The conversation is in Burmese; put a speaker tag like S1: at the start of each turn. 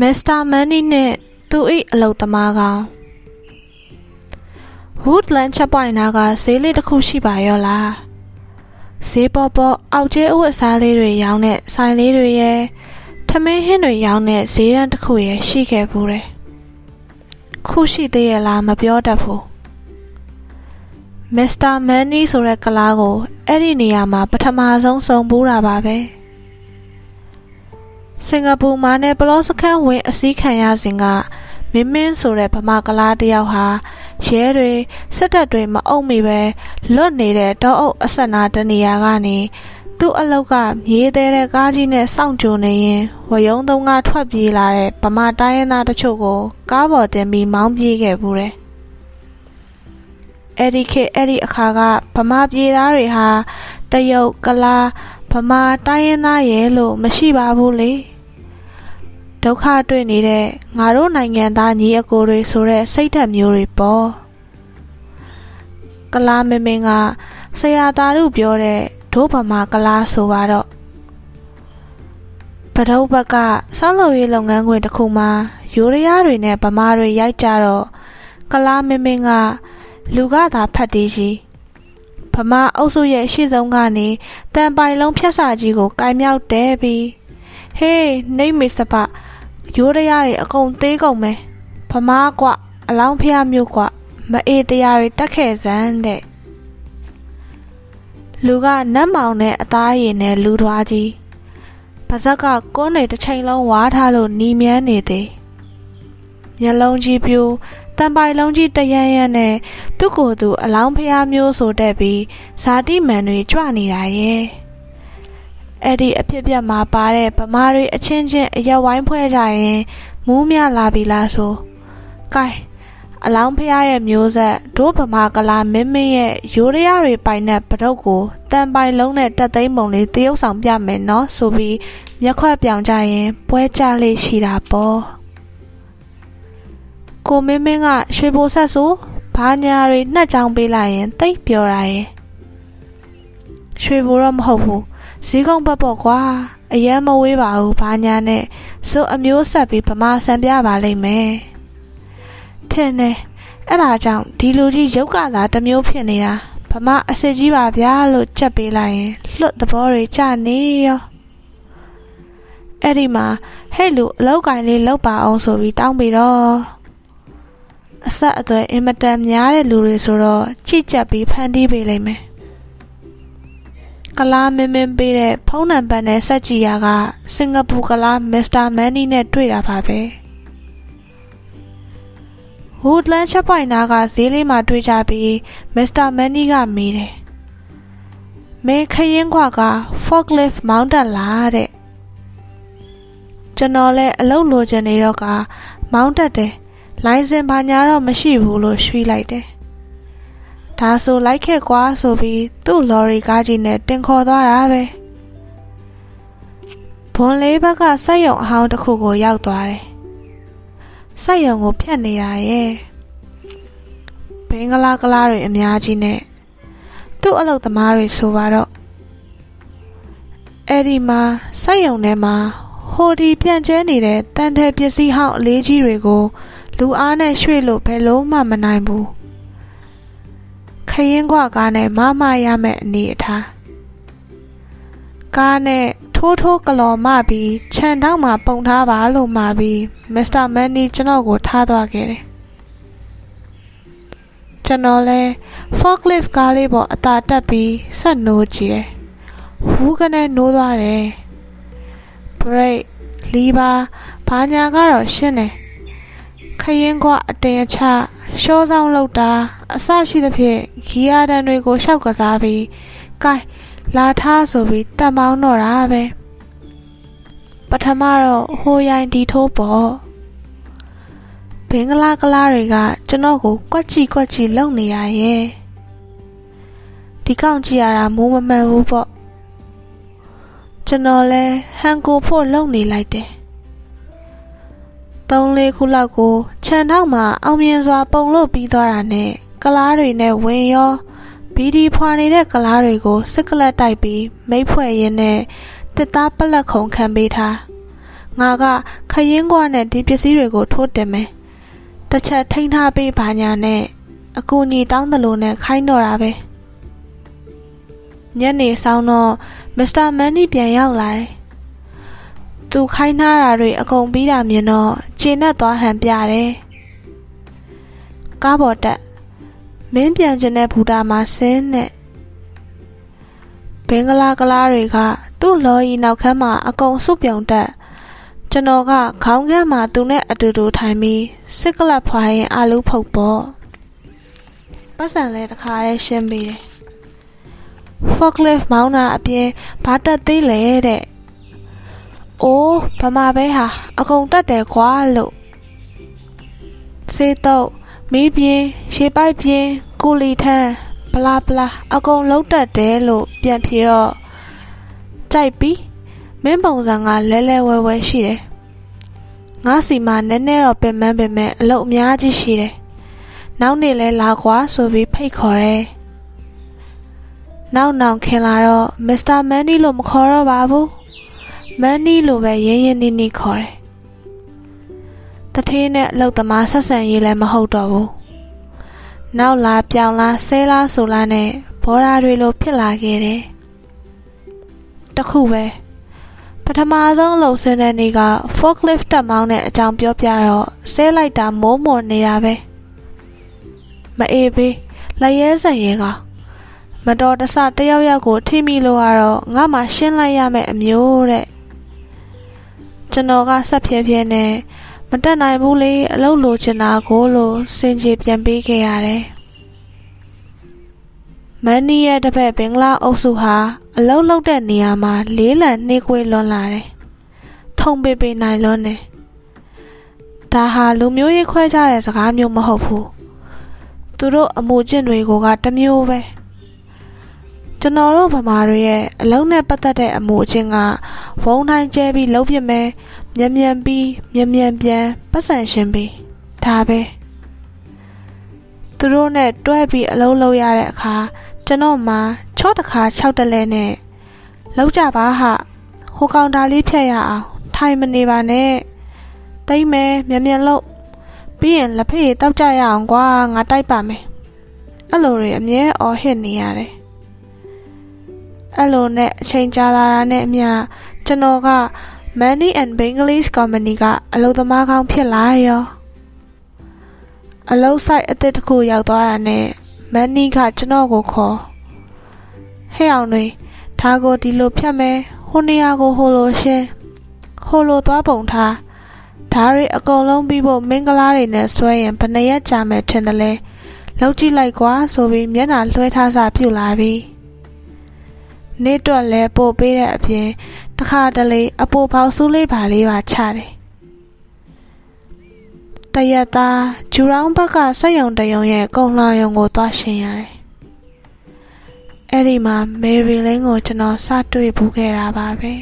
S1: မစ္စတာမန်နီနှင့်သူ၏အလုပ်သမားကောင် Woodland ချက်ပွိုင်နာကဈေးလေးတစ်ခုရှိပါရောလားဈေးပေါ်ပေါ်အောက်ကျဲအဝတ်စားလေးတွေရောင်းတဲ့ဆိုင်လေးတွေရဲ့ထမင်းဟင်းတွေရောင်းတဲ့ဈေးတန်းတစ်ခုရဲ့ရှိခဲ့ဘူးတယ်ခုရှိသေးရဲ့လားမပြောတတ်ဘူးမစ္စတာမန်နီဆိုတဲ့ကလားကိုအဲ့ဒီနေရာမှာပထမဆုံးစုံဘူးတာပါပဲ စင်ကာပူမှာနဲ့ပလောစခန်းဝင်အစည်းခံရစဉ်ကမင်းမင်းဆိုတဲ့ဗမာကလားတယောက်ဟာရဲတွေစစ်တပ်တွေမအုပ်မိပဲလွတ်နေတဲ့တောအုပ်အဆက်နာတနေရာကနေသူ့အလောက်ကမြေသေးတဲ့ကားကြီးနဲ့စောင့်ကြိုနေရင်ဝယုံသုံးကထွက်ပြေးလာတဲ့ဗမာတိုင်းရင်းသားတချို့ကိုကားပေါ်တင်ပြီးမောင်းပြေးခဲ့ဘူးတယ်အဲ့ဒီခေတ်အဲ့ဒီအခါကဗမာပြည်သားတွေဟာတရုတ်ကလားဗမာတိုင်းရင်းသားရဲ့လို့မရှိပါဘူးလေ ဒုက္ခတွေ့နေတဲ့ငါတို့နိုင်ငံသားညီအကိုတွေဆိုတဲ့စိတ်ဓာတ်မျိုးတွေပေါ့ကလားမင်းမင်းကဆရာသားတို့ပြောတဲ့ဒိုးဗမာကလားဆိုပါတော့ပဒုတ်ဘက်ကဆောက်လုပ်ရေးလုပ်ငန်းခွင်တစ်ခုမှာယူရီးယားတွေနဲ့ဗမာတွေရိုက်ကြတော့ကလားမင်းမင်းကလူကသာဖတ်သေးကြီးဗမာအုပ်စုရဲ့ရှေ့ဆုံးကနေတန်ပိုင်လုံးဖြတ်စာကြီးကိုကင်မြောက်တဲပြီးဟေးနေမေစပ ရိုးတရားတွေအကုန်သေးကုန်မယ်ဗမာကွအလောင်းဖျားမျိုးကွမအေးတရားတွေတက်ခဲ့စမ်းတဲ့လူကနတ်မောင်နဲ့အသားရည်နဲ့လူထွားကြီးပါဇက်ကကွန်းနေတစ်ချိန်လုံးဝါးထားလို့နီမြန်းနေသေးမျက်လုံးကြီးပြူတန်ပိုင်လုံးကြီးတရမ်းရမ်းနဲ့သူ့ကိုယ်သူအလောင်းဖျားမျိုးဆိုတဲ့ပြီးဇာတိမန်တွေကြွနေတာရဲ့ အဲ့ဒီအဖြစ်ပြက်မှာပါတဲ့ဗမာတွေအချင်းချင်းအရက်ဝိုင်းဖွဲ့ကြရင်မူးမြလာပြီလားဆို။ကဲအလောင်းဖျားရဲ့မျိုးဆက်ဒိုးဗမာကလာမင်းမင်းရဲ့ရိုးရရတွေပိုင်တဲ့ပတုတ်ကိုတန်ပိုင်လုံးနဲ့တက်သိမ်းပုံလေးတရုပ်ဆောင်ပြမယ်နော်ဆိုပြီးမျက်ခွက်ပြောင်ကြရင်ပွဲကြလေးရှိတာပေါ့။ကိုမင်းမင်းကရွှေဘိုဆက်ဆိုဘာညာတွေနှက်ချောင်းပေးလိုက်ရင်တိတ်ပြောတာရဲ့။ရွှေဘိုတော့မဟုတ်ဘူး ဈေးကုန်းဘက်ပေါ့ကွာအရန်မဝေးပါဘူးဘာညာနဲ့စိုးအမျိုးဆက်ပြီးဗမာဆန်ပြပါလိမ့်မယ်ထင်တယ်အဲ့ဒါကြောင့်ဒီလူကြီးရုပ်ကသာတစ်မျိုးဖြစ်နေတာဗမာအစ်စ်ကြီးပါဗျာလို့ကြက်ပေးလိုက်ရင်လွတ်သဘောတွေကြနေရောအဲ့ဒီမှာဟဲ့လူအလောက်ကင်လေးလောက်ပါအောင်ဆိုပြီးတောင်းပြီးတော့အဆက်အသွယ်အင်မတန်များတဲ့လူတွေဆိုတော့ကြည့်ကြပ်ပြီးဖန်တီးပေးလိမ့်မယ် ကလားမင်းမင်းပေးတဲ့ဖုန်းနံပါတ်နဲ့ဆက်ကြည့်ရကစင်ကာပူကလားမစ္စတာမန်နီနဲ့တွေ့တာပါပဲဟူဒလန်ချက်ပိုင်နာကဈေးလေးမှာတွေ့ကြပြီးမစ္စတာမန်နီကမေးတယ်မင်းခရင်ခွာက forklift မောင်းတက်လာတဲ့ကျွန်တော်လည်းအလုပ်လိုချင်နေတော့ကမောင်းတက်တယ်လိုင်စင်ဘာညာတော့မရှိဘူးလို့ရွှေ့လိုက်တယ် ဒါဆိုလိုက်ခဲ့ကွာဆိုပြီးသူ့လော်ရီကားကြီးနဲ့တင်ခေါ်သွားတာပဲဘွန်လေးဘက်ကစက်ရုံအဟောင်းတစ်ခုကိုရောက်သွားတယ်စက်ရုံကိုဖြတ်နေတာရဲ့ဘင်္ဂလားကလားတွေအများကြီးနဲ့သူ့အလုပ်သမားတွေဆိုပါတော့အဲ့ဒီမှာစက်ရုံထဲမှာဟိုဒီပြန့်ကျဲနေတဲ့တန်တဲ့ပစ္စည်းဟောင်းအလေးကြီးတွေကို လူအားနဲ့ရွှေ့လို့ဘယ်လုံးမှမနိုင်ဘူး ခရင်ခွကားနဲ့မမရမယ့်အနေအထားကားနဲ့ထိုးထိုးကလော်မပြီးခြံထောက်မှာပုံထားပါလို့မှာပြီးမစ္စတာမန်နီကျွန်တော်ကိုထားသွားခဲ့တယ်ကျွန်တော်လဲ forklift ကားလေးပေါ်အသာတက်ပြီးဆက်နိုးကြည့်တယ်ဟူးကနေနိုးသွားတယ် break လီဘာဘာညာကတော့ရှင်းတယ်ခရင်ခွအတင်အချရှောဆောင်လောက်တာ အဆရှိသဖြင့်ဂီယာတန်တွေကိုရှောက်ကစားပြီးကဲလာထားဆိုပြီးတက်မောင်းတော့တာပဲပထမတော့ဟိုရိုင်းဒီထိုးပေါ့ဘင်္ဂလားကလားတွေကကျွန်တော်ကိုကွက်ချီကွက်ချီလုံနေရရဲ့ဒီကောင်ကြည့်ရတာမိုးမမှန်ဘူးပေါ့ကျွန်တော်လဲဟန်ကိုဖို့လုံနေလိုက်တယ်သုံးလေးခုလောက်ကိုခြံထောက်မှာအောင်မြင်စွာပုံလို့ပြီးသွားတာနဲ့ ကလားတွေနဲ့ဝင်ရောဘီဒီဖွာနေတဲ့ကလားတွေကိုစစ်ကလတ်တိုက်ပြီးမိတ်ဖွဲ့ရင်းနဲ့တစ်သားပလက်ခုံခံပေးထားငါကခရင်ကွာနဲ့ဒီပစ္စည်းတွေကိုထိုးတင်မယ်တစ်ချက်ထိန်းထားပေးပါညာနဲ့အကူညီတောင်းသလိုနဲ့ခိုင်းတော့တာပဲညနေဆောင်တော့မစ္စတာမန်နီပြန်ရောက်လာတယ်သူခိုင်းထားတာတွေအကုန်ပြီးတာမြင်တော့ခြေနဲ့သွားဟန်ပြတယ်ကားပေါ်တက် မင်းပြန်ကျင်တဲ့ဘူတာမှာဆင်းနဲ့ဘင်္ဂလားကလားတွေက သူ့လော်ရီနောက်ခန်းမှာအကုန်စုပြုံတက်ကျွန်တော်ကခေါင်းခန်းမှာသူနဲ့အတူတူထိုင်ပြီးစစ်ကလပ်ဖွာရင်အာလူဖုတ်ပေါ့ပတ်စံလဲတခါတည်းရှင်းပြီးတယ် forklift မောင်းတာအပြင်ဘာတက်သေးလဲတဲ့။အိုးဗမာပဲဟာအကုန်တက်တယ်ကွာလို့စေတော့ မီးပြင်းရှေးပိုက်ပြင်းကိုလီထန်းဘလာဘလာအကုန်လုံးတက်တယ်လို့ပြန်ဖြေတော့ကြိုက်ပြီမင်းပုံစံကလဲလဲဝဲဝဲရှိတယ်ငါစီမှာနည်းနည်းတော့ပင်ပန်းပင်မဲ့အလုပ်အများကြီးရှိတယ်နောက်နေ့လဲလာကွာဆိုပြီးဖိတ်ခေါ်တယ်နောက်နောက်ခင်လာတော့မစ္စတာမန်နီလို့မခေါ်တော့ပါဘူးမန်နီလို့ပဲရင်းရင်းနှီးနှီးခေါ်တယ် တထေးနဲ့အလုပ်သမားဆက်ဆံရေးလည်းမဟုတ်တော့ဘူးနောက်လာပြောင်လာဆဲလာဆိုလာနဲ့ဘောရာတွေလိုဖြစ်လာခဲ့တယ်တခုပဲပထမဆုံးအလုပ်ဆင်းတဲ့နေ့က forklift တက်မောင်းတဲ့အကြောင်းပြောပြတော့ဆဲလိုက်တာမိုးမော်နေတာပဲမအေးဘေးလက်ရဲစက်ရဲကမတော်တဆတယောက်ယောက်ကိုထိမိလို့ကတော့ငါမှရှင်းလိုက်ရမယ်အမျိုးတဲ့ကျွန်တော်ကဆက်ဖြဲဖြဲနဲ့ မတက်နိုင်ဘူးလေအလုပ်လိုချင်တာကိုလို့စင်ကြေပြန်ပေးခဲ့ရတယ်မန်နီရဲ့တပည့်ဘင်္ဂလားအုပ်စုဟာအလုပ်လုပ်တဲ့နေရာမှာလေးလံနှေးကွေးလွန်လာတယ်ထုံပေးပေးနိုင်လွန်းတယ်ဒါဟာလူမျိုးရေးခွဲခြားတဲ့စကားမျိုးမဟုတ်ဘူးသူတို့အမှုကျင့်တွေကိုကတမျိုးပဲကျွန်တော်တို့ဗမာတွေရဲ့အလုံးနဲ့ပတ်သက်တဲ့အမှုအချင်းကဝုံတိုင်းကျဲပြီးလှုပ်ပြမယ်မြန်မြန်ပြီးမြန်မြန်ပြန်ပတ်စံရှင်းပြီးဒါပဲသူတို့နဲ့တွဲပြီးအလုံးလုံးရတဲ့အခါကျွန်တော်မှ6တခါ6တလဲနဲ့လောက်ကြပါဟာဟိုကောင်တာလေးဖြတ်ရအောင်ထိုင်မနေပါနဲ့တိမ့်မယ်မြန်မြန်လို့ပြီးရင်လက်ဖေးတောက်ကြရအောင်ကွာငါတိုက်ပါမယ်အဲ့လိုတွေအမြဲအော်ဟစ်နေရတယ်အဲ့လိုနဲ့အချိန်ကြာလာတာနဲ့အမျှကျွန်တော်က Money and Bengalis Company ကအလုပ်သမားကောင်းဖြစ်လာရောအလုပ်ဆိုင်အသစ်တစ်ခုရောက်သွားတာနဲ့ Money ကကျွန်တော်ကိုခေါ်ဟဲ့အောင်တွေဒါကိုဒီလိုဖြတ်မယ်ဟိုနေရာကိုဟိုလိုရှင်းဟိုလိုသွားပုံထားဓာရီအကုန်လုံးပြီးဖို့မင်္ဂလာတွေနဲ့ဆွဲရင်ဘယ်နှရက်ကြာမယ်ထင်တယ်လဲလောက်ကြည့်လိုက်ကွာဆိုပြီးမျက်နှာလွှဲထားစာပြုတ်လာပြီနေ့တွက်လဲပို့ပေးတဲ့အပြင် တခါတလေအပိုပေါက်ဆူးလေးပါလေးပါချတယ်တရက်သားဂျူရောင်းဘက်ကစက်ယုံတယုံရဲ့ကုံလာယုံကိုသွားရှင်ရတယ်အဲ့ဒီမှာမေရီလင်းကိုကျွန်တော်စတွေ့ဘူးခဲ့တာပါပဲ